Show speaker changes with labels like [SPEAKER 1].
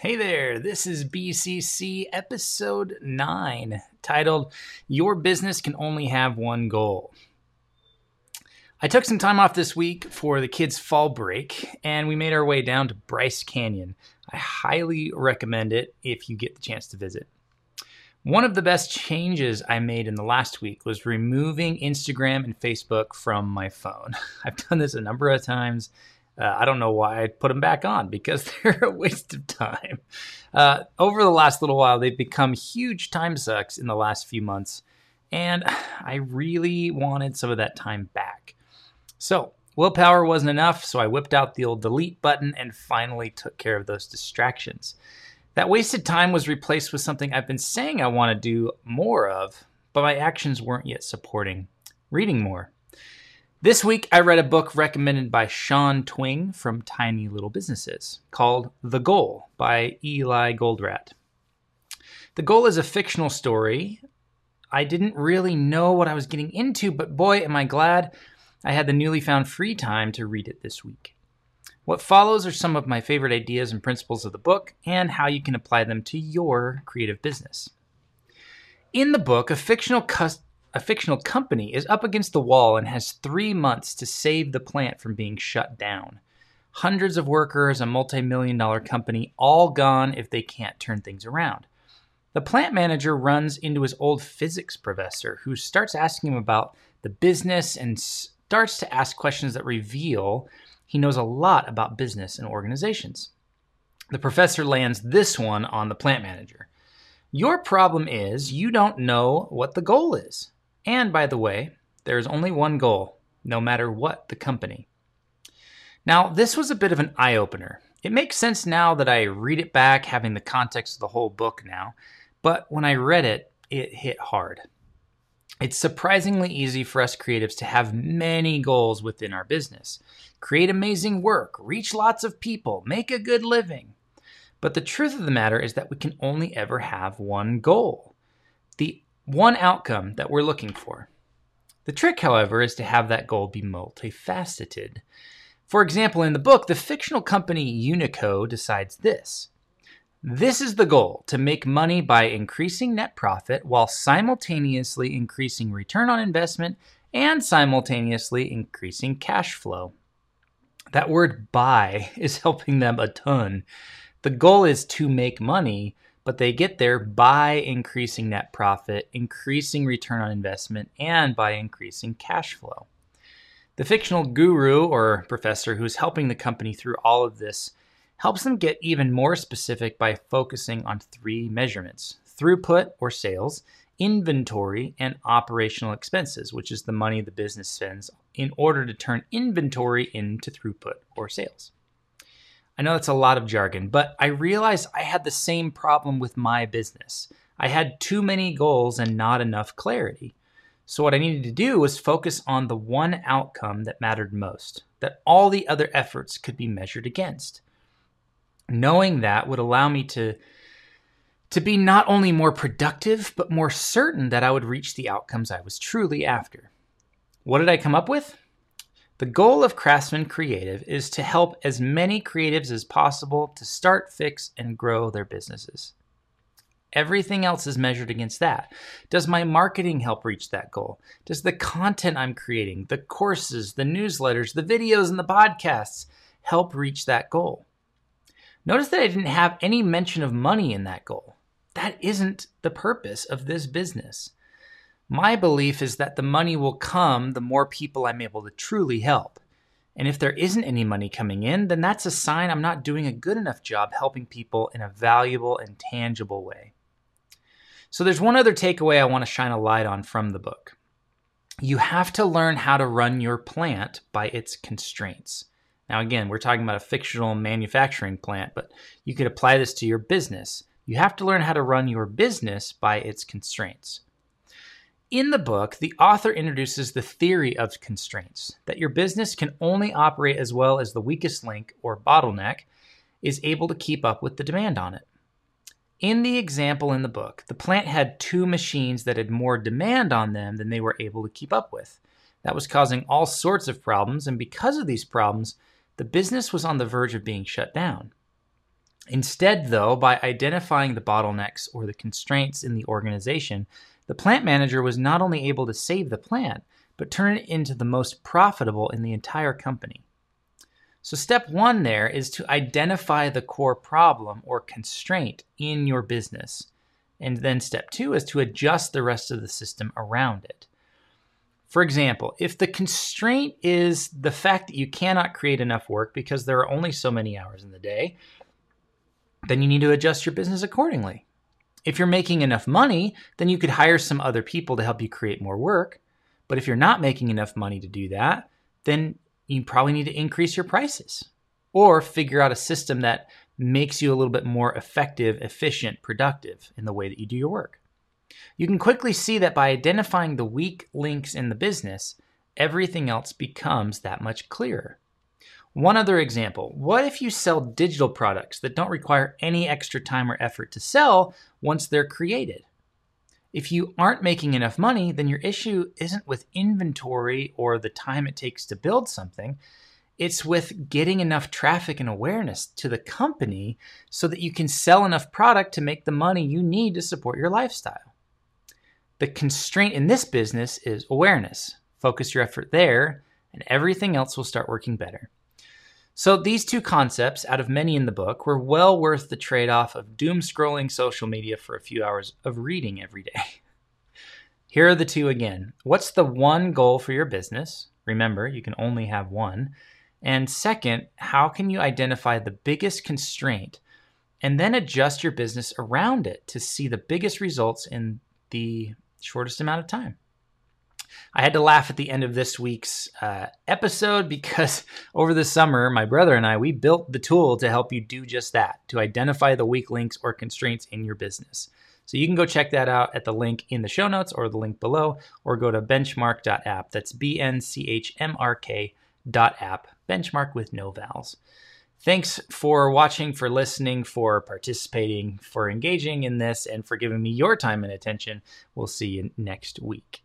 [SPEAKER 1] Hey there, this is BCC episode 9, titled Your Business Can Only Have One Goal. I took some time off this week for the kids' fall break, and we made our way down to Bryce Canyon. I highly recommend it if you get the chance to visit. One of the best changes I made in the last week was removing Instagram and Facebook from my phone. I've done this a number of times uh, I don't know why I put them back on because they're a waste of time. Uh, over the last little while, they've become huge time sucks in the last few months, and I really wanted some of that time back. So, willpower wasn't enough, so I whipped out the old delete button and finally took care of those distractions. That wasted time was replaced with something I've been saying I want to do more of, but my actions weren't yet supporting reading more. This week, I read a book recommended by Sean Twing from Tiny Little Businesses called The Goal by Eli Goldratt. The Goal is a fictional story. I didn't really know what I was getting into, but boy, am I glad I had the newly found free time to read it this week. What follows are some of my favorite ideas and principles of the book and how you can apply them to your creative business. In the book, a fictional cus- a fictional company is up against the wall and has three months to save the plant from being shut down. Hundreds of workers, a multi million dollar company, all gone if they can't turn things around. The plant manager runs into his old physics professor, who starts asking him about the business and starts to ask questions that reveal he knows a lot about business and organizations. The professor lands this one on the plant manager. Your problem is you don't know what the goal is. And by the way, there is only one goal, no matter what the company. Now, this was a bit of an eye opener. It makes sense now that I read it back, having the context of the whole book now, but when I read it, it hit hard. It's surprisingly easy for us creatives to have many goals within our business create amazing work, reach lots of people, make a good living. But the truth of the matter is that we can only ever have one goal. The one outcome that we're looking for. The trick, however, is to have that goal be multifaceted. For example, in the book, the fictional company Unico decides this. This is the goal to make money by increasing net profit while simultaneously increasing return on investment and simultaneously increasing cash flow. That word buy is helping them a ton. The goal is to make money, but they get there by increasing net profit, increasing return on investment, and by increasing cash flow. The fictional guru or professor who's helping the company through all of this helps them get even more specific by focusing on three measurements throughput or sales, inventory, and operational expenses, which is the money the business spends in order to turn inventory into throughput or sales. I know that's a lot of jargon, but I realized I had the same problem with my business. I had too many goals and not enough clarity. So, what I needed to do was focus on the one outcome that mattered most, that all the other efforts could be measured against. Knowing that would allow me to, to be not only more productive, but more certain that I would reach the outcomes I was truly after. What did I come up with? The goal of Craftsman Creative is to help as many creatives as possible to start, fix, and grow their businesses. Everything else is measured against that. Does my marketing help reach that goal? Does the content I'm creating, the courses, the newsletters, the videos, and the podcasts help reach that goal? Notice that I didn't have any mention of money in that goal. That isn't the purpose of this business. My belief is that the money will come the more people I'm able to truly help. And if there isn't any money coming in, then that's a sign I'm not doing a good enough job helping people in a valuable and tangible way. So there's one other takeaway I want to shine a light on from the book. You have to learn how to run your plant by its constraints. Now, again, we're talking about a fictional manufacturing plant, but you could apply this to your business. You have to learn how to run your business by its constraints. In the book, the author introduces the theory of constraints that your business can only operate as well as the weakest link or bottleneck is able to keep up with the demand on it. In the example in the book, the plant had two machines that had more demand on them than they were able to keep up with. That was causing all sorts of problems, and because of these problems, the business was on the verge of being shut down. Instead, though, by identifying the bottlenecks or the constraints in the organization, the plant manager was not only able to save the plant, but turn it into the most profitable in the entire company. So, step one there is to identify the core problem or constraint in your business. And then step two is to adjust the rest of the system around it. For example, if the constraint is the fact that you cannot create enough work because there are only so many hours in the day, then you need to adjust your business accordingly. If you're making enough money, then you could hire some other people to help you create more work. But if you're not making enough money to do that, then you probably need to increase your prices or figure out a system that makes you a little bit more effective, efficient, productive in the way that you do your work. You can quickly see that by identifying the weak links in the business, everything else becomes that much clearer. One other example what if you sell digital products that don't require any extra time or effort to sell once they're created? If you aren't making enough money, then your issue isn't with inventory or the time it takes to build something. It's with getting enough traffic and awareness to the company so that you can sell enough product to make the money you need to support your lifestyle. The constraint in this business is awareness. Focus your effort there, and everything else will start working better. So, these two concepts, out of many in the book, were well worth the trade off of doom scrolling social media for a few hours of reading every day. Here are the two again. What's the one goal for your business? Remember, you can only have one. And second, how can you identify the biggest constraint and then adjust your business around it to see the biggest results in the shortest amount of time? I had to laugh at the end of this week's uh, episode because over the summer, my brother and I, we built the tool to help you do just that to identify the weak links or constraints in your business. So you can go check that out at the link in the show notes or the link below, or go to benchmark.app. That's B N C H M R K dot app, benchmark with no vowels. Thanks for watching, for listening, for participating, for engaging in this, and for giving me your time and attention. We'll see you next week.